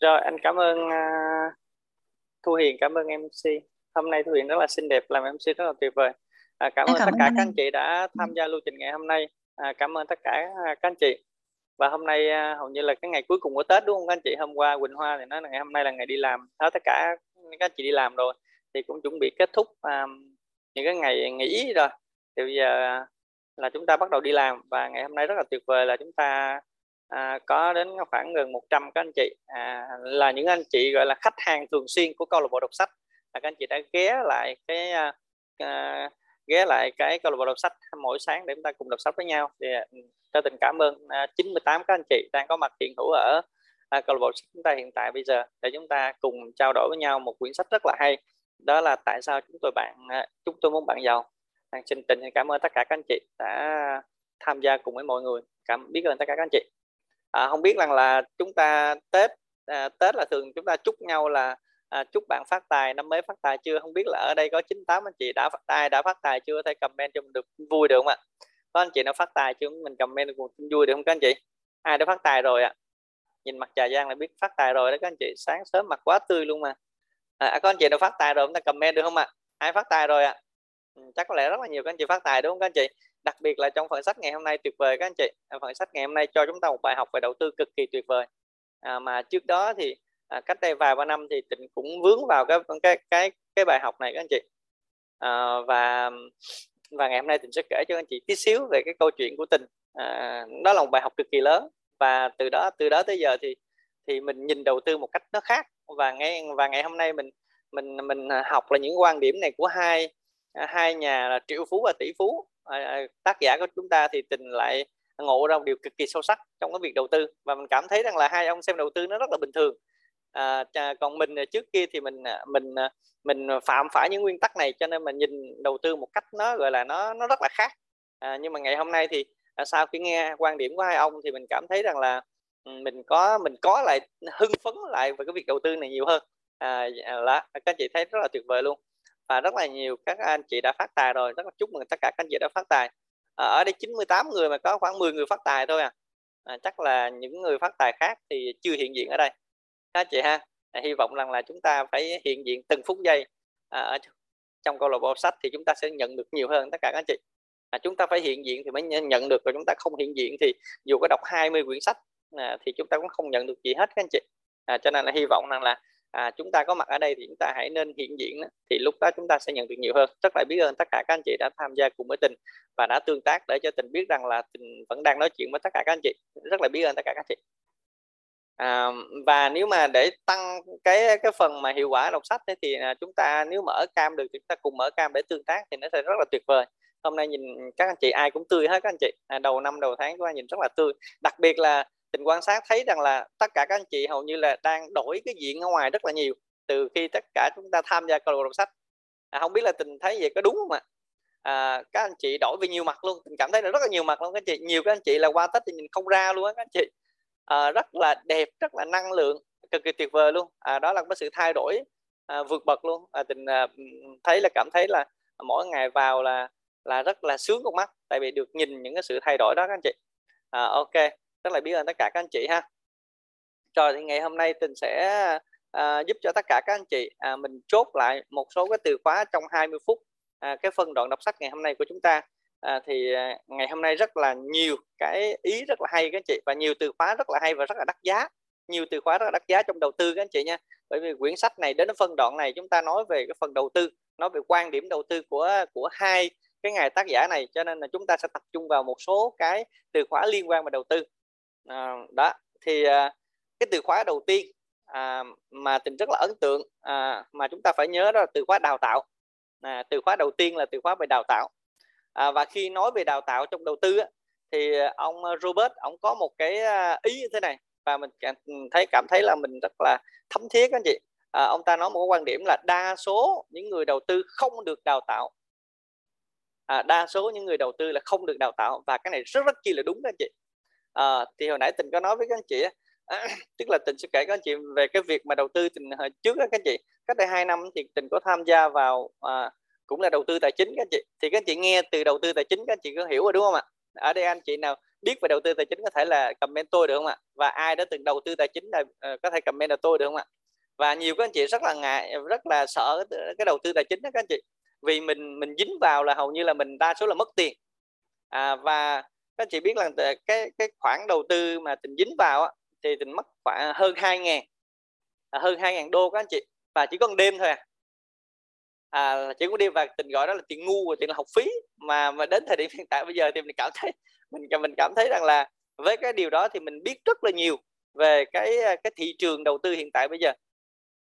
rồi anh cảm ơn uh, Thu Hiền cảm ơn MC hôm nay Thu Hiền rất là xinh đẹp làm MC rất là tuyệt vời. À, cảm, ơn tất cả các anh chị đã tham gia lưu trình ngày hôm nay. À, cảm ơn tất cả các anh chị. Và hôm nay à, hầu như là cái ngày cuối cùng của Tết đúng không các anh chị? Hôm qua Quỳnh Hoa thì nói là ngày hôm nay là ngày đi làm. Hết tất cả các anh chị đi làm rồi thì cũng chuẩn bị kết thúc um, những cái ngày nghỉ rồi. Thì bây giờ là chúng ta bắt đầu đi làm và ngày hôm nay rất là tuyệt vời là chúng ta à, có đến khoảng gần 100 các anh chị. À, là những anh chị gọi là khách hàng thường xuyên của câu lạc bộ đọc sách. Là các anh chị đã ghé lại cái à, à ghé lại cái câu lạc bộ đọc sách mỗi sáng để chúng ta cùng đọc sách với nhau. Thì à, cho tình cảm ơn à, 98 các anh chị đang có mặt hiện hữu ở à, câu lạc bộ sách chúng ta hiện tại bây giờ để chúng ta cùng trao đổi với nhau một quyển sách rất là hay. Đó là tại sao chúng tôi bạn à, chúng tôi muốn bạn giàu. À, xin tình cảm ơn tất cả các anh chị đã tham gia cùng với mọi người. Cảm biết ơn tất cả các anh chị à, không biết rằng là chúng ta tết à, tết là thường chúng ta chúc nhau là à, chúc bạn phát tài năm mới phát tài chưa? Không biết là ở đây có 98 anh chị đã phát tài đã phát tài chưa? Thể comment cho mình được vui được không ạ? Có anh chị nào phát tài chưa? Mình comment được một vui được không các anh chị? Ai đã phát tài rồi ạ? Nhìn mặt trà giang là biết phát tài rồi đó các anh chị. Sáng sớm mặt quá tươi luôn mà. À, à, có anh chị nào phát tài rồi chúng ta comment được không ạ? Ai phát tài rồi ạ? Ừ, chắc có lẽ rất là nhiều các anh chị phát tài đúng không các anh chị? Đặc biệt là trong phần sách ngày hôm nay tuyệt vời các anh chị. À, phần sách ngày hôm nay cho chúng ta một bài học về đầu tư cực kỳ tuyệt vời. À, mà trước đó thì à, cách đây vài ba năm thì tịnh cũng vướng vào cái cái cái cái bài học này các anh chị. À, và và ngày hôm nay tịnh sẽ kể cho anh chị tí xíu về cái câu chuyện của tình à, đó là một bài học cực kỳ lớn. Và từ đó từ đó tới giờ thì thì mình nhìn đầu tư một cách nó khác. Và ngay và ngày hôm nay mình mình mình à, học là những quan điểm này của hai hai nhà là triệu phú và tỷ phú. À, à, tác giả của chúng ta thì tình lại ngộ ra một điều cực kỳ sâu sắc trong cái việc đầu tư. Và mình cảm thấy rằng là hai ông xem đầu tư nó rất là bình thường. À, còn mình à, trước kia thì mình à, mình mình phạm phải những nguyên tắc này cho nên mình nhìn đầu tư một cách nó gọi là nó nó rất là khác. À, nhưng mà ngày hôm nay thì à, sau khi nghe quan điểm của hai ông thì mình cảm thấy rằng là ừ, mình có mình có lại hưng phấn lại về cái việc đầu tư này nhiều hơn. À, là các chị thấy rất là tuyệt vời luôn và rất là nhiều các anh chị đã phát tài rồi. Rất là chúc mừng tất cả các anh chị đã phát tài. À, ở đây 98 người mà có khoảng 10 người phát tài thôi à, à chắc là những người phát tài khác thì chưa hiện diện ở đây. Các chị ha à, hy vọng rằng là chúng ta phải hiện diện từng phút giây. À, ở trong câu lạc bộ sách thì chúng ta sẽ nhận được nhiều hơn tất cả các anh chị. À, chúng ta phải hiện diện thì mới nhận được. Và chúng ta không hiện diện thì dù có đọc 20 quyển sách à, thì chúng ta cũng không nhận được gì hết các anh chị. À, cho nên là hy vọng rằng là à, chúng ta có mặt ở đây thì chúng ta hãy nên hiện diện thì lúc đó chúng ta sẽ nhận được nhiều hơn. Rất là biết ơn tất cả các anh chị đã tham gia cùng với tình và đã tương tác để cho tình biết rằng là tình vẫn đang nói chuyện với tất cả các anh chị. Rất là biết ơn tất cả các anh chị. À, và nếu mà để tăng cái cái phần mà hiệu quả đọc sách ấy, thì à, chúng ta nếu mở cam được chúng ta cùng mở cam để tương tác thì nó sẽ rất là tuyệt vời. Hôm nay nhìn các anh chị ai cũng tươi hết các anh chị. À, đầu năm đầu tháng chúng ta nhìn rất là tươi. Đặc biệt là tình quan sát thấy rằng là tất cả các anh chị hầu như là đang đổi cái diện ở ngoài rất là nhiều từ khi tất cả chúng ta tham gia câu lạc bộ đọc sách. À, không biết là tình thấy vậy có đúng không ạ? À, các anh chị đổi về nhiều mặt luôn tình cảm thấy là rất là nhiều mặt luôn các anh chị. Nhiều các anh chị là qua tết thì nhìn không ra luôn á các anh chị. À, rất là đẹp rất là năng lượng cực kỳ tuyệt vời luôn. À, đó là một sự thay đổi à, vượt bậc luôn. À, tình à, thấy là cảm thấy là mỗi ngày vào là là rất là sướng con mắt tại vì được nhìn những cái sự thay đổi đó các anh chị. À, ok rất là biết ơn tất cả các anh chị ha. Rồi thì ngày hôm nay tình sẽ à, giúp cho tất cả các anh chị à, mình chốt lại một số cái từ khóa trong 20 phút à, cái phân đoạn đọc sách ngày hôm nay của chúng ta. À, thì à, ngày hôm nay rất là nhiều cái ý rất là hay các anh chị và nhiều từ khóa rất là hay và rất là đắt giá. Nhiều từ khóa rất là đắt giá trong đầu tư các anh chị nha. Bởi vì quyển sách này đến phân đoạn này chúng ta nói về cái phần đầu tư nói về quan điểm đầu tư của của hai cái ngày tác giả này cho nên là chúng ta sẽ tập trung vào một số cái từ khóa liên quan về đầu tư à, đó thì à, cái từ khóa đầu tiên à, mà tình rất là ấn tượng à, mà chúng ta phải nhớ đó là từ khóa đào tạo. À, từ khóa đầu tiên là từ khóa về đào tạo. À, và khi nói về đào tạo trong đầu tư á, thì ông Robert ông có một cái à, ý như thế này và mình cảm thấy cảm thấy là mình rất là thấm thiết anh chị. À, ông ta nói một quan điểm là đa số những người đầu tư không được đào tạo. À, đa số những người đầu tư là không được đào tạo và cái này rất rất chi là đúng đó anh chị à, thì hồi nãy tình có nói với các anh chị à, tức là tình sẽ kể các anh chị về cái việc mà đầu tư tình hồi trước đó các anh chị. Cách đây hai năm thì tình có tham gia vào à, cũng là đầu tư tài chính các anh chị. Thì các anh chị nghe từ đầu tư tài chính các anh chị có hiểu rồi đúng không ạ? Ở đây anh chị nào biết về đầu tư tài chính có thể là comment tôi được không ạ? Và ai đã từng đầu tư tài chính là uh, có thể comment là tôi được không ạ? Và nhiều các anh chị rất là ngại rất là sợ cái đầu tư tài chính đó các anh chị. Vì mình mình dính vào là hầu như là mình đa số là mất tiền. À, và các anh chị biết là cái cái khoản đầu tư mà tình dính vào á, thì tình mất khoảng hơn 2 ngàn à, hơn 2 ngàn đô các anh chị và chỉ có một đêm thôi à. À, chỉ có đêm và tình gọi đó là tiền ngu và tiền là học phí. Mà mà đến thời điểm hiện tại bây giờ thì mình cảm thấy mình mình cảm thấy rằng là với cái điều đó thì mình biết rất là nhiều về cái cái thị trường đầu tư hiện tại bây giờ.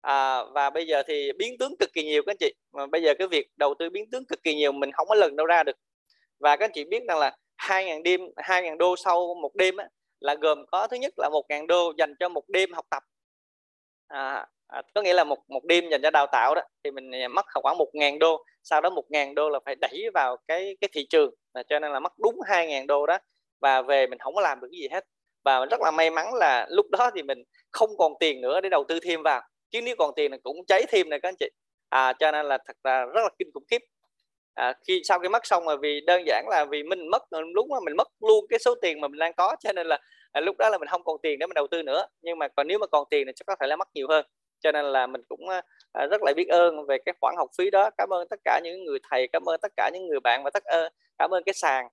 À, và bây giờ thì biến tướng cực kỳ nhiều các anh chị. Mà bây giờ cái việc đầu tư biến tướng cực kỳ nhiều mình không có lần đâu ra được. Và các anh chị biết rằng là hai ngàn đêm hai ngàn đô sau một đêm á, là gồm có thứ nhất là một ngàn đô dành cho một đêm học tập. À, à, có nghĩa là một một đêm dành cho đào tạo đó thì mình à, mất khoảng một ngàn đô sau đó một ngàn đô là phải đẩy vào cái cái thị trường à, cho nên là mất đúng hai ngàn đô đó và về mình không có làm được cái gì hết. Và mình rất là may mắn là lúc đó thì mình không còn tiền nữa để đầu tư thêm vào chứ nếu còn tiền là cũng cháy thêm này các anh chị. À, cho nên là thật là rất là kinh khủng khiếp à, khi sau khi mất xong mà vì đơn giản là vì mình mất lúc mà mình mất luôn cái số tiền mà mình đang có cho nên là à, lúc đó là mình không còn tiền để mình đầu tư nữa. Nhưng mà còn nếu mà còn tiền thì chắc có thể là mất nhiều hơn. Cho nên là mình cũng à, rất là biết ơn về cái khoản học phí đó. Cảm ơn tất cả những người thầy cảm ơn tất cả những người bạn và tất ơn cảm ơn cái sàn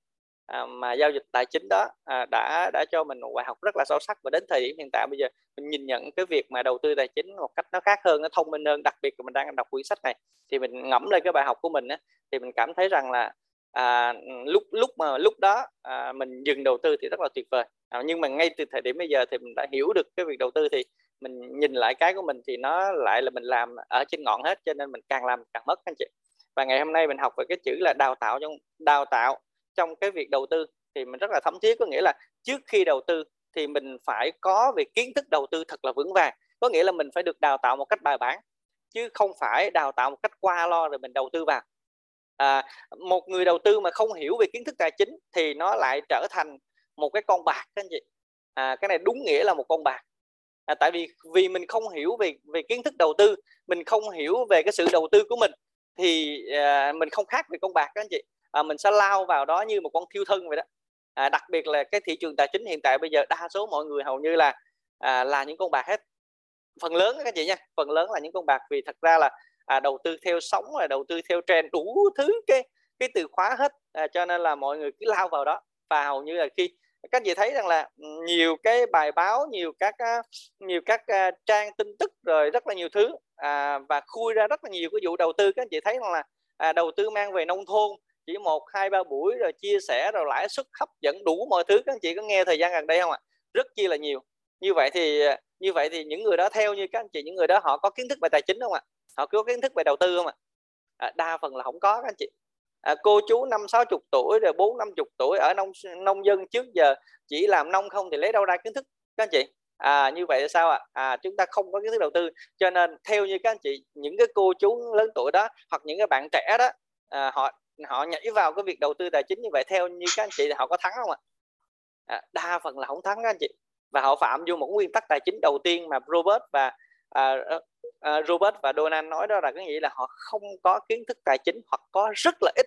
à, mà giao dịch tài chính đó à, đã đã cho mình một bài học rất là sâu sắc. Và đến thời điểm hiện tại bây giờ mình nhìn nhận cái việc mà đầu tư tài chính một cách nó khác hơn nó thông minh hơn đặc biệt là mình đang đọc quyển sách này thì mình ngẫm lên cái bài học của mình á, thì mình cảm thấy rằng là à, lúc lúc mà lúc đó à, mình dừng đầu tư thì rất là tuyệt vời. À, nhưng mà ngay từ thời điểm bây giờ thì mình đã hiểu được cái việc đầu tư thì mình nhìn lại cái của mình thì nó lại là mình làm ở trên ngọn hết cho nên mình càng làm càng mất anh chị. Và ngày hôm nay mình học về cái chữ là đào tạo trong đào tạo trong cái việc đầu tư thì mình rất là thấm thiết có nghĩa là trước khi đầu tư thì mình phải có về kiến thức đầu tư thật là vững vàng. Có nghĩa là mình phải được đào tạo một cách bài bản chứ không phải đào tạo một cách qua lo rồi mình đầu tư vào à, một người đầu tư mà không hiểu về kiến thức tài chính thì nó lại trở thành một cái con bạc các anh chị. À, cái này đúng nghĩa là một con bạc. À, tại vì vì mình không hiểu về về kiến thức đầu tư mình không hiểu về cái sự đầu tư của mình thì à, mình không khác về con bạc các anh chị. À, mình sẽ lao vào đó như một con thiêu thân vậy đó. À, đặc biệt là cái thị trường tài chính hiện tại bây giờ đa số mọi người hầu như là à, là những con bạc hết. Phần lớn các anh chị nha phần lớn là những con bạc vì thật ra là à, đầu tư theo sóng là đầu tư theo trend đủ thứ cái cái từ khóa hết. À, cho nên là mọi người cứ lao vào đó. Và hầu như là khi các chị thấy rằng là ừ, nhiều cái bài báo nhiều các à, nhiều các à, trang tin tức rồi rất là nhiều thứ. À, và khui ra rất là nhiều cái vụ đầu tư. Các anh chị thấy rằng là à, đầu tư mang về nông thôn chỉ một hai ba buổi rồi chia sẻ rồi lãi suất hấp dẫn đủ mọi thứ. Các anh chị có nghe thời gian gần đây không ạ? Rất chi là nhiều. Như vậy thì à, như vậy thì những người đó theo như các anh chị những người đó họ có kiến thức về tài chính không ạ? Họ có kiến thức về đầu tư không ạ? À, đa phần là không có các anh chị. À, cô chú năm sáu chục tuổi rồi bốn năm chục tuổi ở nông nông dân trước giờ chỉ làm nông không thì lấy đâu ra kiến thức các anh chị? À như vậy là sao ạ? À? chúng ta không có kiến thức đầu tư. Cho nên theo như các anh chị những cái cô chú lớn tuổi đó hoặc những cái bạn trẻ đó à, họ họ nhảy vào cái việc đầu tư tài chính như vậy theo như các anh chị thì họ có thắng không ạ? À, đa phần là không thắng các anh chị. Và họ phạm vô một nguyên tắc tài chính đầu tiên mà Robert và à, uh, Robert và Donald nói đó là cái nghĩa là họ không có kiến thức tài chính hoặc có rất là ít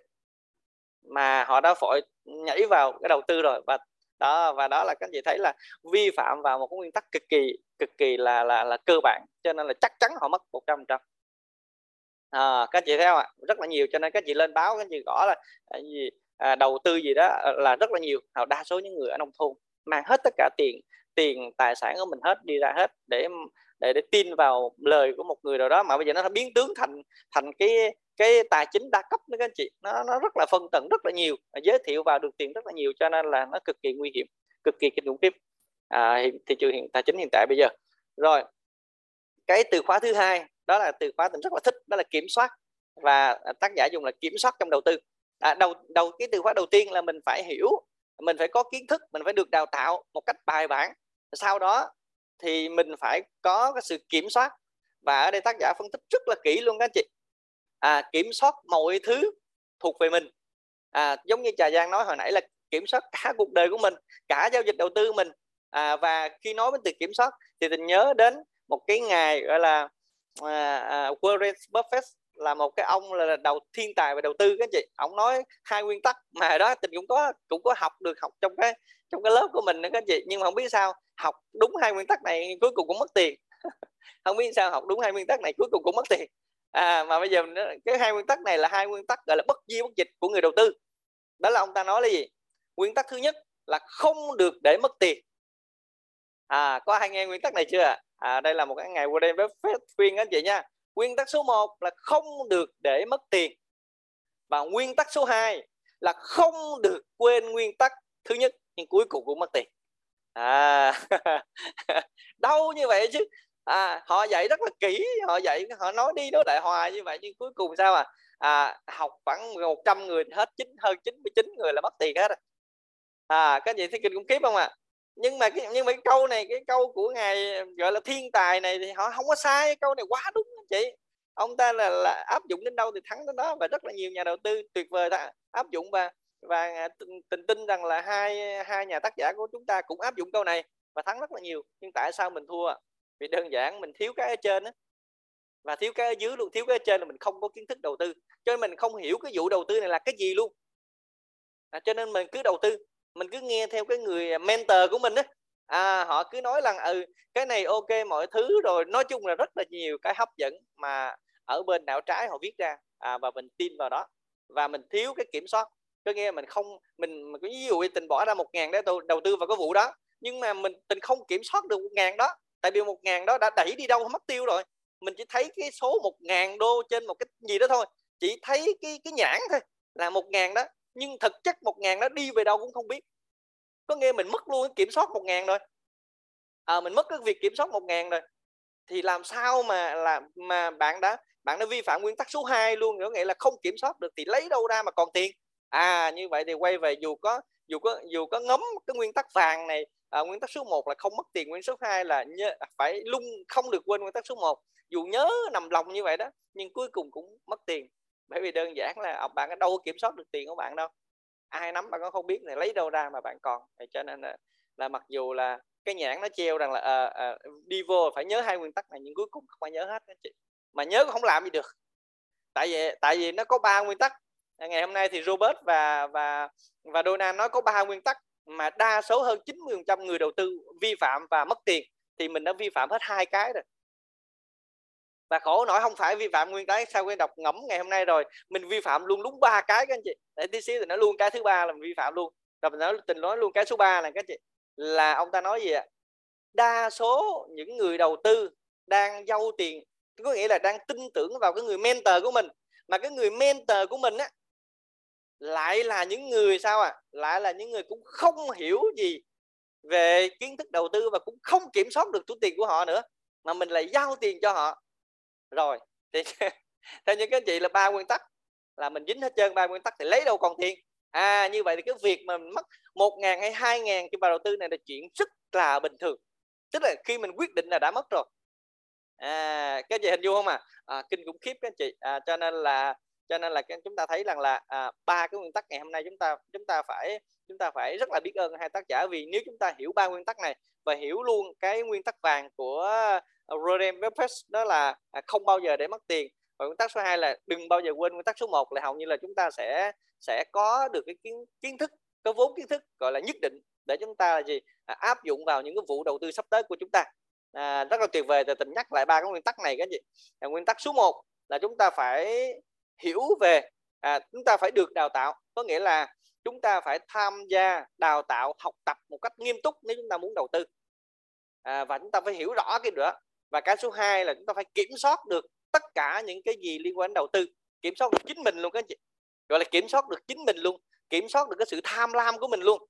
mà họ đã vội nhảy vào cái đầu tư rồi. Và đó và đó là các anh chị thấy là vi phạm vào một cái nguyên tắc cực kỳ cực kỳ là là là cơ bản cho nên là chắc chắn họ mất 100 trăm à, các chị theo ạ? Rất là nhiều cho nên các chị lên báo các chị gõ là à, gì à, đầu tư gì đó ờ, là rất là nhiều. Đa số những người ở nông thôn mang hết tất cả tiền tiền tài sản của mình hết đi ra hết để để để tin vào lời của một người nào đó mà bây giờ nó biến tướng thành thành cái cái tài chính đa cấp nữa các anh chị. Nó nó rất là phân tầng rất là nhiều giới thiệu vào được tiền rất là nhiều cho nên là nó cực kỳ nguy hiểm cực kỳ kinh khủng khiếp. À, thị trường hiện tài chính hiện tại bây giờ. Rồi cái từ khóa thứ hai đó là từ khóa mình rất là thích đó là kiểm soát. Và à, tác giả dùng là kiểm soát trong đầu tư. À, đầu đầu cái từ khóa đầu tiên là mình phải hiểu mình phải có kiến thức mình phải được đào tạo một cách bài bản. Sau đó thì mình phải có cái sự kiểm soát. Và ở đây tác giả phân tích rất là kỹ luôn các anh chị. À, kiểm soát mọi thứ thuộc về mình. À, giống như trà giang nói hồi nãy là kiểm soát cả cuộc đời của mình cả giao dịch đầu tư của mình. À, và khi nói đến từ kiểm soát thì mình nhớ đến một cái ngày gọi là à, à, Warren Buffett là một cái ông là đầu thiên tài về đầu tư các chị. Ông nói hai nguyên tắc mà đó, tình cũng có cũng có học được học trong cái trong cái lớp của mình nữa các chị. Nhưng mà không biết sao, học đúng hai nguyên tắc này cuối cùng cũng mất tiền. Không biết sao học đúng hai nguyên tắc này cuối cùng cũng mất tiền. À mà bây giờ cái hai nguyên tắc này là hai nguyên tắc, gọi là bất di bất dịch của người đầu tư. Đó là ông ta nói là gì? Nguyên tắc thứ nhất là không được để mất tiền. À có ai nghe nguyên tắc này chưa à đây là một cái ngày Warren Buffett khuyên anh chị nha nguyên tắc số 1 là không được để mất tiền. Và nguyên tắc số 2 là không được quên nguyên tắc thứ nhất nhưng cuối cùng cũng mất tiền. À đâu như vậy chứ. À, họ dạy rất là kỹ họ dạy họ nói đi nói lại hoài như vậy nhưng cuối cùng sao à, à học khoảng 100 người hết chín hơn 99 người là mất tiền hết à. à các chị thấy kinh cũng kiếp không ạ? à? Nhưng mà cái nhưng mà cái câu này cái câu của ngài gọi là thiên tài này thì họ không có sai cái câu này quá đúng anh chị. Ông ta là, là áp dụng đến đâu thì thắng đến đó và rất là nhiều nhà đầu tư tuyệt vời ta áp dụng và và à, tình tin rằng là hai hai nhà tác giả của chúng ta cũng áp dụng câu này và thắng rất là nhiều. Nhưng tại sao mình thua? Vì đơn giản mình thiếu cái ở trên đó và thiếu cái ở dưới luôn thiếu cái ở trên là mình không có kiến thức đầu tư. Cho nên mình không hiểu cái vụ đầu tư này là cái gì luôn. À, cho nên mình cứ đầu tư mình cứ nghe theo cái người à, mentor của mình á. À, họ cứ nói rằng ừ cái này ok mọi thứ rồi. Nói chung là rất là nhiều cái hấp dẫn mà ở bên não trái họ viết ra. À, và mình tin vào đó. Và mình thiếu cái kiểm soát. Có nghe mình không mình, mình ví dụ tình bỏ ra một ngàn để đầu tư vào cái vụ đó. Nhưng mà mình tình không kiểm soát được một ngàn đó. Tại vì một ngàn đó đã đẩy đi đâu mất tiêu rồi. Mình chỉ thấy cái số một ngàn đô trên một cái gì đó thôi. Chỉ thấy cái cái nhãn thôi là một ngàn đó nhưng thực chất một ngàn nó đi về đâu cũng không biết. Có nghe mình mất luôn kiểm soát một ngàn rồi. À, mình mất cái việc kiểm soát một ngàn rồi. Thì làm sao mà là mà bạn đã bạn đã vi phạm nguyên tắc số 2 luôn có nghĩa là không kiểm soát được thì lấy đâu ra mà còn tiền? À như vậy thì quay về dù có dù có dù có ngấm cái nguyên tắc vàng này à, nguyên tắc số 1 là không mất tiền nguyên tắc số 2 là nhớ, phải luôn không được quên nguyên tắc số 1 dù nhớ nằm lòng như vậy đó nhưng cuối cùng cũng mất tiền bởi vì đơn giản là bạn đâu có kiểm soát được tiền của bạn đâu. Ai nắm bạn có không biết này lấy đâu ra mà bạn còn. Thì cho nên là, là mặc dù là cái nhãn nó treo rằng là à, à, đi vô phải nhớ hai nguyên tắc này nhưng cuối cùng không ai nhớ hết anh chị. Mà nhớ cũng không làm gì được. Tại vì tại vì nó có ba nguyên tắc. Ngày hôm nay thì Robert và và và Donald nói có ba nguyên tắc mà đa số hơn 90% người đầu tư vi phạm và mất tiền. Thì mình đã vi phạm hết hai cái rồi và khổ nổi, không phải vi phạm nguyên tắc sao quên đọc ngẫm ngày hôm nay rồi, mình vi phạm luôn đúng ba cái các anh chị. Để tí xíu thì nó luôn cái thứ ba là mình vi phạm luôn. Rồi mình nói, tình nói luôn cái số 3 là các anh chị. Là ông ta nói gì ạ? Đa số những người đầu tư đang giao tiền, có nghĩa là đang tin tưởng vào cái người mentor của mình. Mà cái người mentor của mình á, lại là những người sao à lại là những người cũng không hiểu gì về kiến thức đầu tư và cũng không kiểm soát được số tiền của họ nữa. Mà mình lại giao tiền cho họ rồi thì theo những cái chị là ba nguyên tắc là mình dính hết trơn ba nguyên tắc thì lấy đâu còn tiền. À như vậy thì cái việc mà mình mất một ngàn hay hai ngàn cho vào đầu tư này là chuyện rất là bình thường. Tức là khi mình quyết định là đã mất rồi. À cái gì hình dung không à, à kinh khủng khiếp các anh chị. À, cho nên là cho nên là chúng ta thấy rằng là à, ba cái nguyên tắc ngày hôm nay chúng ta chúng ta phải chúng ta phải rất là biết ơn hai tác giả. Vì nếu chúng ta hiểu ba nguyên tắc này và hiểu luôn cái nguyên tắc vàng của Ờ, Warren Buffett đó là à, không bao giờ để mất tiền. Và nguyên tắc số 2 là đừng bao giờ quên nguyên tắc số 1 là hầu như là chúng ta sẽ sẽ có được cái kiến kiến thức có vốn kiến thức gọi là nhất định để chúng ta là gì? À, áp dụng vào những cái vụ đầu tư sắp tới của chúng ta. À, rất là tuyệt vời thì tình nhắc lại ba cái nguyên tắc này cái gì? à, nguyên tắc số 1 là chúng ta phải hiểu về à, chúng ta phải được đào tạo. Có nghĩa là chúng ta phải tham gia đào tạo học tập một cách nghiêm túc nếu chúng ta muốn đầu tư. À, và chúng ta phải hiểu rõ cái nữa và cái số 2 là chúng ta phải kiểm soát được tất cả những cái gì liên quan đến đầu tư. Kiểm soát được chính mình luôn các chị. Gọi là kiểm soát được chính mình luôn. Kiểm soát được cái sự tham lam của mình luôn.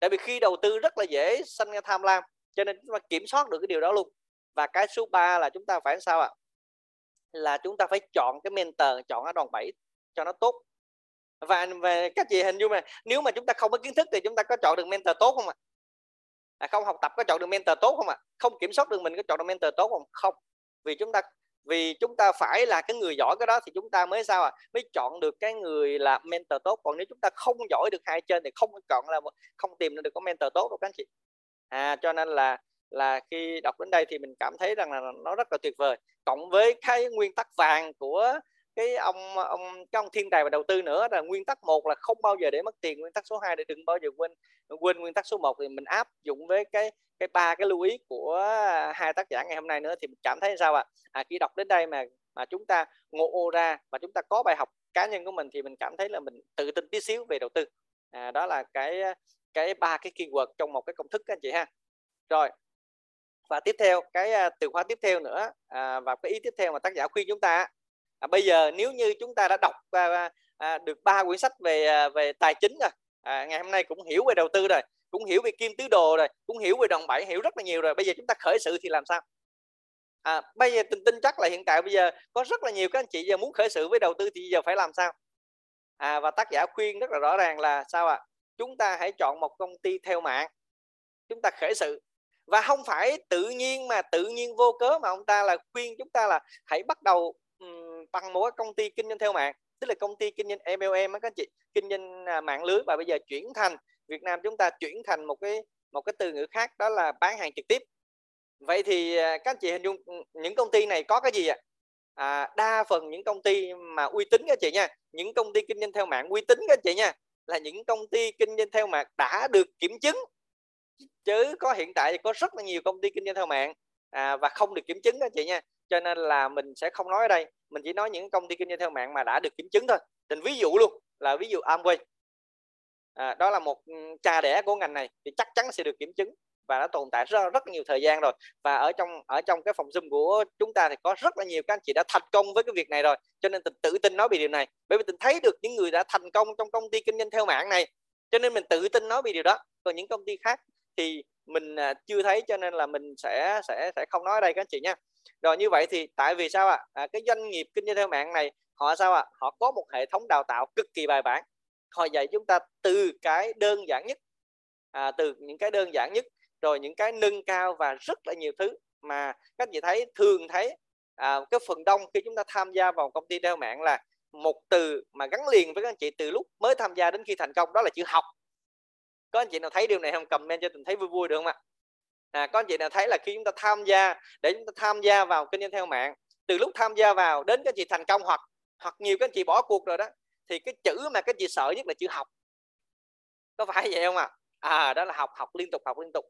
Tại vì khi đầu tư rất là dễ sanh ra tham lam, cho nên chúng ta kiểm soát được cái điều đó luôn. Và cái số 3 là chúng ta phải sao ạ? À? là chúng ta phải chọn cái mentor, chọn ở đòn bẩy cho nó tốt. Và về các chị hình dung mà nếu mà chúng ta không có kiến thức thì chúng ta có chọn được mentor tốt không ạ? à? À, không, học tập có chọn được mentor tốt không ạ? À? không kiểm soát được mình có chọn được mentor tốt không? Không. Vì chúng ta, vì chúng ta phải là cái người giỏi cái đó thì chúng ta mới sao à mới chọn được cái người là mentor tốt. Còn nếu chúng ta không giỏi được hai trên thì không chọn là không tìm được có mentor tốt đâu các anh chị. À cho nên là là khi đọc đến đây thì mình cảm thấy rằng là nó rất là tuyệt vời. Cộng với cái nguyên tắc vàng của cái ông ông cái ông thiên tài và đầu tư nữa là nguyên tắc một là không bao giờ để mất tiền nguyên tắc số 2 để đừng bao giờ quên quên nguyên tắc số 1 thì mình áp dụng với cái cái ba cái lưu ý của hai tác giả ngày hôm nay nữa thì mình cảm thấy sao ạ à? à, khi đọc đến đây mà mà chúng ta ngộ ô ra và chúng ta có bài học cá nhân của mình thì mình cảm thấy là mình tự tin tí xíu về đầu tư à, đó là cái cái ba cái keyword trong một cái công thức các anh chị ha rồi và tiếp theo cái à, từ khóa tiếp theo nữa à, và cái ý tiếp theo mà tác giả khuyên chúng ta à, bây giờ nếu như chúng ta đã đọc à, à, được ba quyển sách về à, về tài chính rồi à, ngày hôm nay cũng hiểu về đầu tư rồi cũng hiểu về kim tứ đồ rồi cũng hiểu về đồng bảy hiểu rất là nhiều rồi. Bây giờ chúng ta khởi sự thì làm sao? À, bây giờ tin tin chắc là hiện tại bây giờ có rất là nhiều các anh chị giờ muốn khởi sự với đầu tư thì giờ phải làm sao? À, và tác giả khuyên rất là rõ ràng là sao ạ? À? chúng ta hãy chọn một công ty theo mạng chúng ta khởi sự. Và không phải tự nhiên mà tự nhiên vô cớ mà ông ta là khuyên chúng ta là hãy bắt đầu um, bằng một công ty kinh doanh theo mạng tức là công ty kinh doanh MLM các anh chị kinh doanh à, mạng lưới. Và bây giờ chuyển thành Việt Nam chúng ta chuyển thành một cái một cái từ ngữ khác đó là bán hàng trực tiếp. Vậy thì à, các anh chị hình dung ừ, những công ty này có cái gì ạ? À, đa phần những công ty mà uy tín các chị nha những công ty kinh doanh theo mạng uy tín các chị nha là những công ty kinh doanh theo mạng đã được kiểm chứng. Chứ có hiện tại thì có rất là nhiều công ty kinh doanh theo mạng à, và không được kiểm chứng các chị nha. Cho nên là mình sẽ không nói ở đây mình chỉ nói những công ty kinh doanh theo mạng mà đã được kiểm chứng thôi. Tình ví dụ luôn là ví dụ Amway. À, đó là một ừ, cha đẻ của ngành này thì chắc chắn sẽ được kiểm chứng và đã tồn tại rất rất nhiều thời gian rồi. Và ở trong ở trong cái phòng zoom của chúng ta thì có rất là nhiều các anh chị đã thành công với cái việc này rồi. Cho nên tình tự tin nói về điều này. Bởi vì tình thấy được những người đã thành công trong công ty kinh doanh theo mạng này. Cho nên mình tự tin nói về điều đó. Còn những công ty khác thì mình à, chưa thấy cho nên là mình sẽ sẽ sẽ không nói ở đây các anh chị nha rồi như vậy thì tại vì sao ạ? À? à, cái doanh nghiệp kinh doanh theo mạng này họ sao ạ? À? họ có một hệ thống đào tạo cực kỳ bài bản. Họ dạy chúng ta từ cái đơn giản nhất à, từ những cái đơn giản nhất rồi những cái nâng cao và rất là nhiều thứ mà các chị thấy thường thấy. À, cái phần đông khi chúng ta tham gia vào công ty đeo mạng là một từ mà gắn liền với các anh chị từ lúc mới tham gia đến khi thành công đó là chữ học. Có anh chị nào thấy điều này không? Comment cho tình thấy vui vui được không ạ? à, à có anh chị nào thấy là khi chúng ta tham gia để chúng ta tham gia vào kinh doanh theo mạng từ lúc tham gia vào đến các chị thành công hoặc hoặc nhiều các anh chị bỏ cuộc rồi đó thì cái chữ mà các chị sợ nhất là chữ học có phải vậy không ạ à? à đó là học học liên tục học liên tục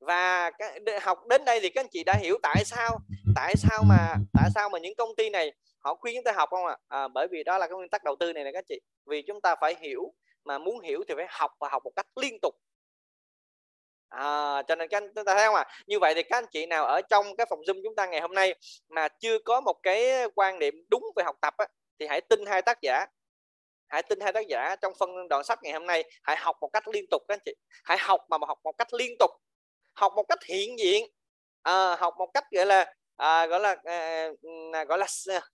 và cái học đến đây thì các anh chị đã hiểu tại sao tại sao mà tại sao mà những công ty này họ khuyên chúng ta học không ạ à? à, bởi vì đó là cái nguyên tắc đầu tư này nè các anh chị vì chúng ta phải hiểu mà muốn hiểu thì phải học và học một cách liên tục à, cho nên các anh chúng ta thấy không ạ? À? như vậy thì các anh chị nào ở trong cái phòng zoom chúng ta ngày hôm nay mà chưa có một cái quan niệm đúng về học tập á, thì hãy tin hai tác giả. Hãy tin hai tác giả trong phân đoạn sách ngày hôm nay. Hãy học một cách liên tục các anh chị. Hãy học mà học một cách liên tục. Học một cách hiện diện. À, học một cách gọi là à, gọi là à, à gọi là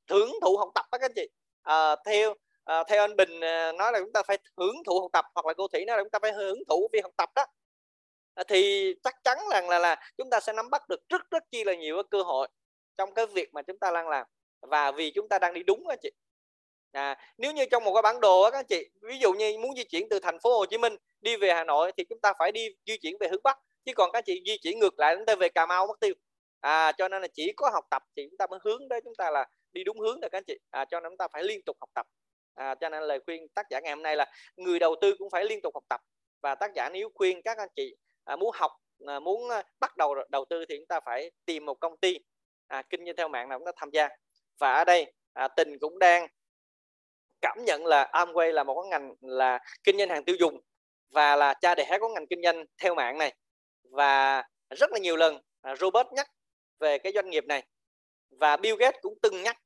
thưởng thụ học tập đó các anh chị. À, theo à, theo anh Bình à, nói là chúng ta phải hưởng thụ học tập hoặc là cô Thủy nói là chúng ta phải hưởng thụ việc học tập đó. Ờ, thì chắc chắn rằng là, là chúng ta sẽ nắm bắt được rất rất chi là nhiều cái cơ hội trong cái việc mà chúng ta đang làm và vì chúng ta đang đi đúng đó chị. À, nếu như trong một cái bản đồ đó, các anh chị ví dụ như muốn di chuyển từ thành phố Hồ Chí Minh đi về Hà Nội thì chúng ta phải đi di chuyển về hướng Bắc chứ còn các chị di chuyển ngược lại chúng ta về Cà Mau mất tiêu. À, cho nên là chỉ có học tập thì chúng ta mới hướng đến chúng ta là đi đúng hướng được các anh chị. À, cho nên chúng ta phải liên tục học tập. À, cho nên lời khuyên tác giả ngày hôm nay là người đầu tư cũng phải liên tục học tập. Và tác giả nếu khuyên các anh chị à, muốn học à, muốn à, bắt đầu đầu tư thì chúng ta phải tìm một công ty à, kinh doanh theo mạng nào chúng ta tham gia. Và ở đây à, tình cũng đang cảm nhận là Amway là một cái ngành là kinh doanh hàng tiêu dùng và là cha đẻ của ngành kinh doanh theo mạng này. Và rất là nhiều lần à, Robert nhắc về cái doanh nghiệp này và Bill Gates cũng từng nhắc.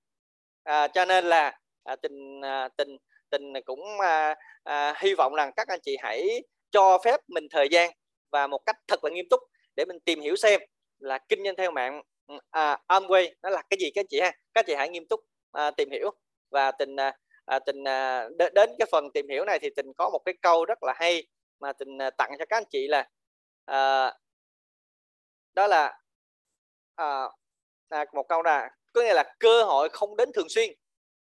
À, cho nên là à, tình à, tình tình cũng à, à, hy vọng rằng các anh chị hãy cho phép mình thời gian và một cách thật là nghiêm túc để mình tìm hiểu xem là kinh doanh theo mạng à, Amway nó là cái gì các anh chị ha? Các chị hãy nghiêm túc à, tìm hiểu. Và tình à, à, tình à, đến cái phần tìm hiểu này thì tình có một cái câu rất là hay mà tình à, tặng cho các anh chị là à, đó là à, à, một câu là có nghĩa là cơ hội không đến thường xuyên.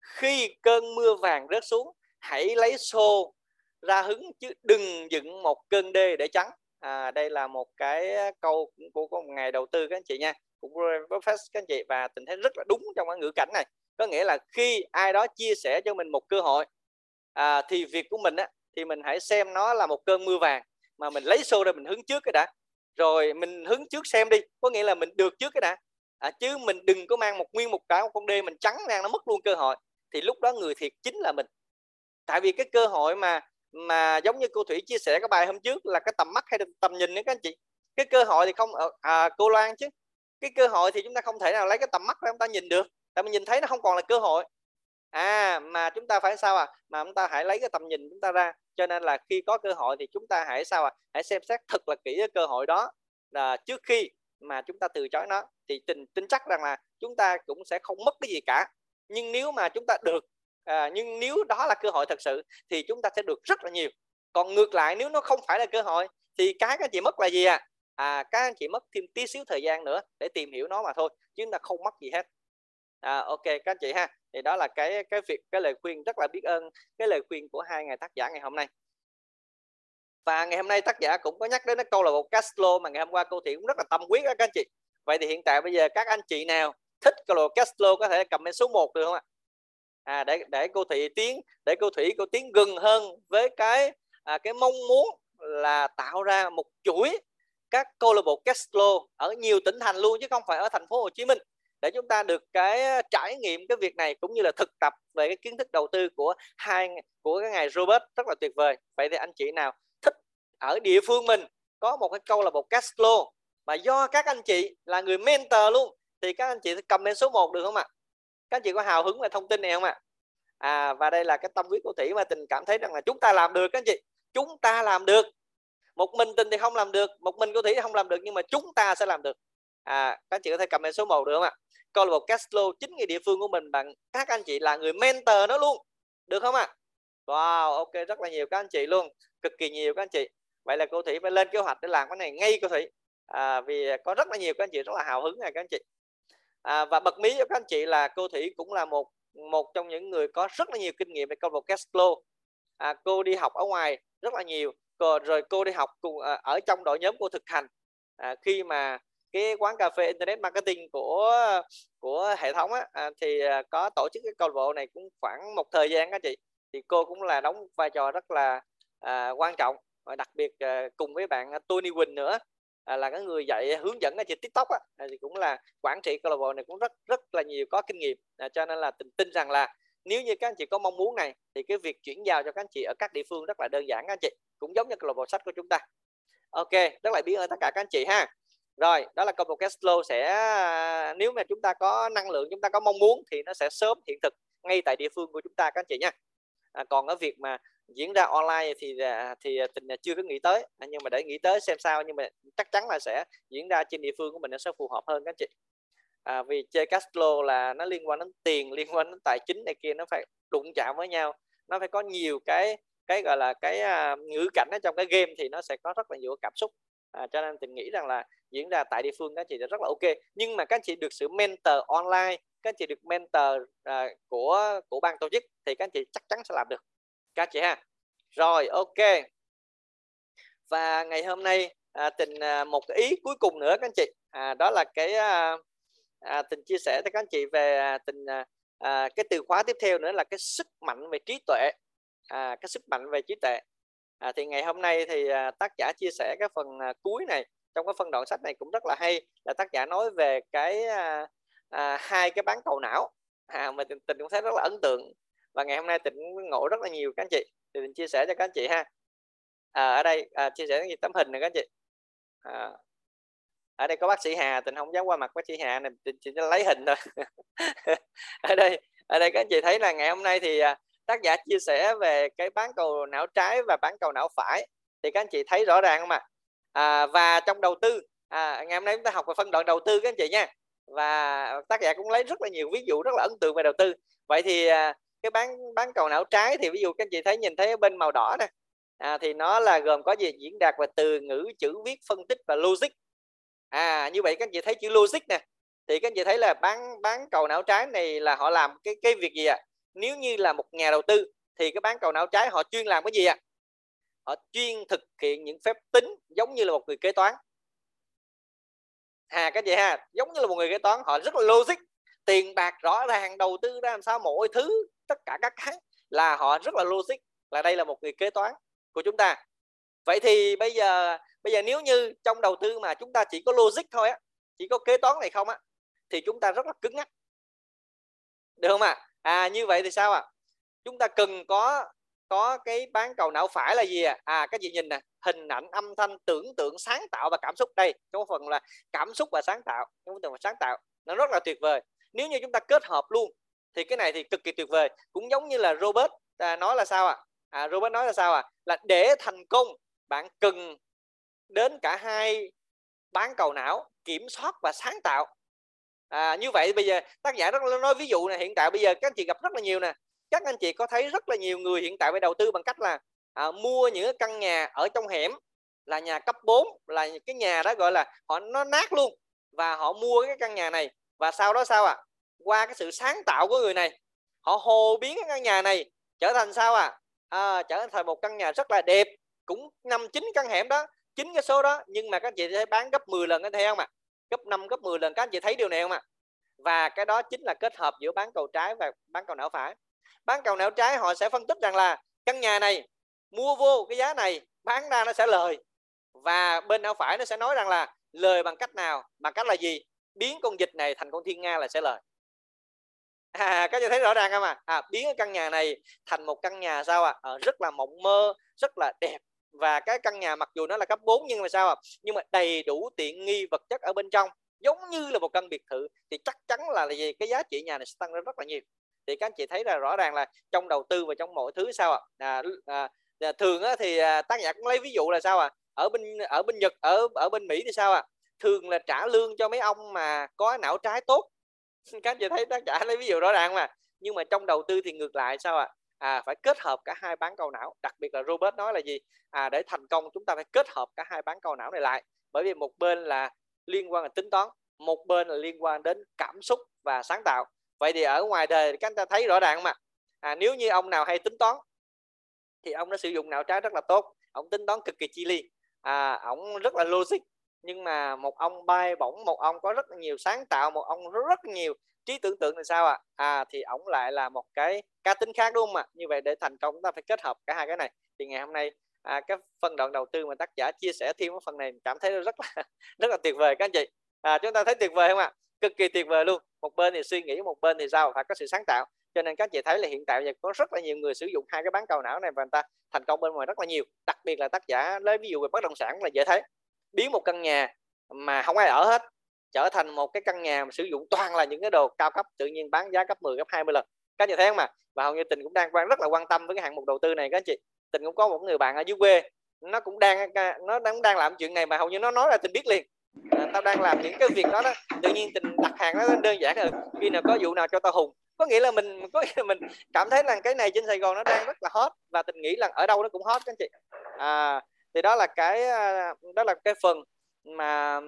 Khi cơn mưa vàng rớt xuống hãy lấy xô ra hứng chứ đừng dựng một cơn đê để chắn à, đây là một cái câu của, một ngày đầu tư các anh chị nha cũng Buffett các anh chị và tình thấy rất là đúng trong cái ngữ cảnh này. Có nghĩa là khi ai đó chia sẻ cho mình một cơ hội à, thì việc của mình á thì mình hãy xem nó là một cơn mưa vàng mà mình lấy xô ra mình hứng trước cái đã. Rồi mình hứng trước xem đi có nghĩa là mình được trước cái đã. À, chứ mình đừng có mang một nguyên một cái một con đê mình trắng ra nó mất luôn cơ hội. Thì lúc đó người thiệt chính là mình. Tại vì cái cơ hội mà mà giống như cô thủy chia sẻ cái bài hôm trước là cái tầm mắt hay tầm nhìn nữa các anh chị. Cái cơ hội thì không ờ, à, cô loan chứ. Cái cơ hội thì chúng ta không thể nào lấy cái tầm mắt để chúng ta nhìn được. Tại mình nhìn thấy nó không còn là cơ hội. À mà chúng ta phải sao à mà chúng ta hãy lấy cái tầm nhìn chúng ta ra. Cho nên là khi có cơ hội thì chúng ta hãy sao à hãy xem xét thật là kỹ cái cơ hội đó. Là trước khi mà chúng ta từ chối nó thì tin tin chắc rằng là chúng ta cũng sẽ không mất cái gì cả. Nhưng nếu mà chúng ta được à, nhưng nếu đó là cơ hội thật sự thì chúng ta sẽ được rất là nhiều. Còn ngược lại nếu nó không phải là cơ hội thì cái các anh chị mất là gì à? À các anh chị mất thêm tí xíu thời gian nữa để tìm hiểu nó mà thôi chứ chúng ta không mất gì hết. À, ok các anh chị ha. Thì đó là cái cái việc cái lời khuyên rất là biết ơn cái lời khuyên của hai ngày tác giả ngày hôm nay. Và ngày hôm nay tác giả cũng có nhắc đến cái câu là một Castro mà ngày hôm qua cô thị cũng rất là tâm quyết đó các anh chị. Vậy thì hiện tại bây giờ các anh chị nào thích câu lạc Castro có thể comment số 1 được không ạ? à, À, để để cô thị tiến để cô thủy cô tiến gần hơn với cái à, cái mong muốn là tạo ra một chuỗi các câu lạc bộ Castro ở nhiều tỉnh thành luôn chứ không phải ở thành phố Hồ Chí Minh. Để chúng ta được cái à, trải nghiệm cái việc này cũng như là thực tập về cái kiến thức đầu tư của hai của cái ngày Robert rất là tuyệt vời. Vậy thì anh chị nào thích ở địa phương mình có một cái câu là một cash flow mà do các anh chị là người mentor luôn thì các anh chị cầm lên số 1 được không ạ? Các anh chị có hào hứng về thông tin này không ạ? À và đây là cái tâm huyết của thủy mà tình cảm thấy rằng là chúng ta làm được các anh chị. Chúng ta làm được. Một mình tình thì không làm được một mình của thủy thì không làm được nhưng mà chúng ta sẽ làm được. À các anh chị có thể comment số 1 được không ạ? Câu lạc bộ Cashflow chính người địa phương của mình bằng các anh chị là người mentor nó luôn. Được không ạ? Wow ok rất là nhiều các anh chị luôn. Cực kỳ nhiều các anh chị. Vậy là cô thủy phải lên kế hoạch để làm cái này ngay cô thủy. À, vì có rất là nhiều các anh chị rất là hào hứng này các anh chị à, và bật mí cho các anh chị là cô thủy cũng là một một trong những người có rất là nhiều kinh nghiệm về câu lạc bộ Cashflow à, cô đi học ở ngoài rất là nhiều rồi cô đi học cùng à, ở trong đội nhóm cô thực hành. À, khi mà cái quán cà phê internet marketing của của hệ thống á, à, thì à, có tổ chức cái câu lạc bộ này cũng khoảng một thời gian các chị. Thì cô cũng là đóng vai trò rất là à, quan trọng và đặc biệt à, cùng với bạn à, Tony Quỳnh nữa à, là cái người dạy hướng dẫn ở trên TikTok á, à, thì cũng là quản trị câu lạc bộ này cũng rất rất là nhiều có kinh nghiệm. À, cho nên là tin, tin rằng là nếu như các anh chị có mong muốn này thì cái việc chuyển giao cho các anh chị ở các địa phương rất là đơn giản các anh chị cũng giống như câu lạc bộ sách của chúng ta. Ok rất là biết ơn tất cả các anh chị ha. Rồi đó là câu lạc cash flow sẽ nếu mà chúng ta có năng lượng chúng ta có mong muốn thì nó sẽ sớm hiện thực ngay tại địa phương của chúng ta các anh chị nha. À, còn ở việc mà diễn ra online thì à, thì à, tình à, chưa có nghĩ tới. Nhưng mà để nghĩ tới xem sao nhưng mà chắc chắn là sẽ diễn ra trên địa phương của mình nó sẽ phù hợp hơn các anh chị. À, vì chơi cash flow là nó liên quan đến tiền liên quan đến tài chính này kia nó phải đụng chạm với nhau. Nó phải có nhiều cái cái gọi là cái uh, ngữ cảnh ở trong cái game thì nó sẽ có rất là nhiều cảm xúc. À, cho nên tình nghĩ rằng là diễn ra tại địa phương các anh chị rất là ok. Nhưng mà các anh chị được sự mentor online các anh chị được mentor uh, của của ban tổ chức thì các anh chị chắc chắn sẽ làm được các chị ha. Rồi ok. Và ngày hôm nay à, tình à, một cái ý cuối cùng nữa các anh chị. À, đó là cái à, à, tình chia sẻ với các anh chị về à, tình à, à, cái từ khóa tiếp theo nữa là cái sức mạnh về trí tuệ. À, cái sức mạnh về trí tuệ. À, thì ngày hôm nay thì à, tác giả chia sẻ cái phần à, cuối này. Trong cái phân đoạn sách này cũng rất là hay là tác giả nói về cái à, à, hai cái bán cầu não. À, mà tình, tình cũng thấy rất là ấn tượng và ngày hôm nay tỉnh ngộ rất là nhiều các anh chị. Thì mình chia sẻ cho các anh chị ha. À, ở đây à, chia sẻ những tấm hình này các anh chị. À, ở đây có bác sĩ Hà tình không dám qua mặt bác sĩ Hà này tình chỉ lấy hình thôi. Ở đây ở đây các anh chị thấy là ngày hôm nay thì à, tác giả chia sẻ về cái bán cầu não trái và bán cầu não phải. Thì các anh chị thấy rõ ràng không ạ? À, và trong đầu tư à, ngày hôm nay chúng ta học về phân đoạn đầu tư các anh chị nha. Và tác giả cũng lấy rất là nhiều ví dụ rất là ấn tượng về đầu tư. Vậy thì à, cái bán bán cầu não trái thì ví dụ các anh chị thấy nhìn thấy ở bên màu đỏ này à, thì nó là gồm có gì diễn đạt và từ ngữ chữ viết phân tích và logic. À như vậy các anh chị thấy chữ logic nè. Thì các anh chị thấy là bán bán cầu não trái này là họ làm cái cái việc gì ạ? À? nếu như là một nhà đầu tư thì cái bán cầu não trái họ chuyên làm cái gì ạ? À? họ chuyên thực hiện những phép tính giống như là một người kế toán. À các chị ha giống như là một người kế toán họ rất là logic tiền bạc rõ ràng đầu tư ra làm sao mọi thứ tất cả các cái là họ rất là logic là đây là một người kế toán của chúng ta. Vậy thì bây giờ bây giờ nếu như trong đầu tư mà chúng ta chỉ có logic thôi á chỉ có kế toán này không á thì chúng ta rất là cứng nhắc được không ạ? À? à như vậy thì sao ạ? À? chúng ta cần có có cái bán cầu não phải là gì à, à các chị nhìn nè hình ảnh âm thanh tưởng tượng sáng tạo và cảm xúc. Đây trong phần là cảm xúc và sáng tạo trong phần là sáng tạo. Nó rất là tuyệt vời nếu như chúng ta kết hợp luôn thì cái này thì cực kỳ tuyệt vời cũng giống như là Robert à, nói là sao ạ à? à, Robert nói là sao ạ à? là để thành công bạn cần đến cả hai bán cầu não kiểm soát và sáng tạo à, như vậy bây giờ tác giả rất là nói ví dụ này hiện tại bây giờ các anh chị gặp rất là nhiều nè các anh chị có thấy rất là nhiều người hiện tại phải đầu tư bằng cách là à, mua những căn nhà ở trong hẻm là nhà cấp 4 là cái nhà đó gọi là họ nó nát luôn và họ mua cái căn nhà này và sau đó sao ạ? À? qua cái sự sáng tạo của người này họ hồ biến cái căn nhà này trở thành sao à, à trở thành một căn nhà rất là đẹp. Cũng năm chín căn hẻm đó chín cái số đó. Nhưng mà các chị thấy bán gấp 10 lần anh thấy không ạ? À? gấp 5 gấp 10 lần. Các anh chị thấy điều này không ạ? À? và cái đó chính là kết hợp giữa bán cầu trái và bán cầu não phải. Bán cầu não trái họ sẽ phân tích rằng là căn nhà này mua vô cái giá này bán ra nó sẽ lời. Và bên não phải nó sẽ nói rằng là lời bằng cách nào? Bằng cách là gì? Biến con dịch này thành con thiên nga là sẽ lời à, các chị thấy rõ ràng không à? à biến cái căn nhà này thành một căn nhà sao à? à rất là mộng mơ rất là đẹp và cái căn nhà mặc dù nó là cấp 4 nhưng mà sao à? nhưng mà đầy đủ tiện nghi vật chất ở bên trong giống như là một căn biệt thự thì chắc chắn là, là gì cái giá trị nhà này sẽ tăng lên rất là nhiều thì các anh chị thấy là rõ ràng là trong đầu tư và trong mọi thứ sao ạ à? à, à, thường á, thì à, tác giả cũng lấy ví dụ là sao à ở bên ở bên Nhật ở ở bên Mỹ thì sao à thường là trả lương cho mấy ông mà có não trái tốt. Các anh chị thấy tác giả lấy ví dụ rõ ràng mà. Nhưng mà trong đầu tư thì ngược lại sao ạ? À? à phải kết hợp cả hai bán cầu não. Đặc biệt là Robert nói là gì? À để thành công chúng ta phải kết hợp cả hai bán cầu não này lại. Bởi vì một bên là liên quan đến tính toán một bên là liên quan đến cảm xúc và sáng tạo. Vậy thì ở ngoài đời các anh ta thấy rõ ràng mà. À, nếu như ông nào hay tính toán thì ông đã sử dụng não trái rất là tốt. Ông tính toán cực kỳ chi li, à, ông rất là logic nhưng mà một ông bay bổng một ông có rất nhiều sáng tạo một ông rất, rất nhiều trí tưởng tượng thì sao ạ? À? à thì ổng lại là một cái cá tính khác đúng không ạ? Như vậy để thành công chúng ta phải kết hợp cả hai cái này. Thì ngày hôm nay à, cái phân đoạn đầu tư mà tác giả chia sẻ thêm cái phần này cảm thấy rất là rất là tuyệt vời các anh chị. À, chúng ta thấy tuyệt vời không ạ? Cực kỳ tuyệt vời luôn. Một bên thì suy nghĩ một bên thì sao? Phải có sự sáng tạo. Cho nên các chị thấy là hiện tại giờ có rất là nhiều người sử dụng hai cái bán cầu não này và người ta thành công bên ngoài rất là nhiều. Đặc biệt là tác giả lấy ví dụ về bất động sản là dễ thấy biến một căn nhà mà không ai ở hết trở thành một cái căn nhà mà sử dụng toàn là những cái đồ cao cấp tự nhiên bán giá gấp 10 gấp 20 lần. Các nhà thấy không mà và hầu như tình cũng đang quan rất là quan tâm với cái hạng mục đầu tư này các anh chị. Tình cũng có một người bạn ở dưới quê nó cũng đang nó đang đang làm chuyện này mà hầu như nó nói là tình biết liền. À, tao đang làm những cái việc đó đó. Tự nhiên tình đặt hàng nó đơn giản rồi khi nào có vụ nào cho tao hùng. Có nghĩa là mình có nghĩa là mình cảm thấy là cái này trên Sài Gòn nó đang rất là hot và tình nghĩ là ở đâu nó cũng hot các anh chị. À, thì đó là cái à, đó là cái phần mà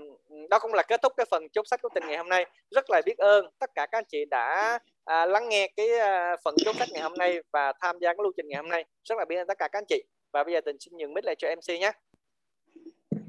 đó cũng là kết thúc cái phần chốt sách của tình ngày hôm nay. Rất là biết ơn tất cả các anh chị đã à, lắng nghe cái à, phần chốt sách ngày hôm nay và tham gia cái lưu trình ngày hôm nay. Rất là biết ơn tất cả các anh chị. Và bây giờ tình xin nhường mic lại cho MC nhé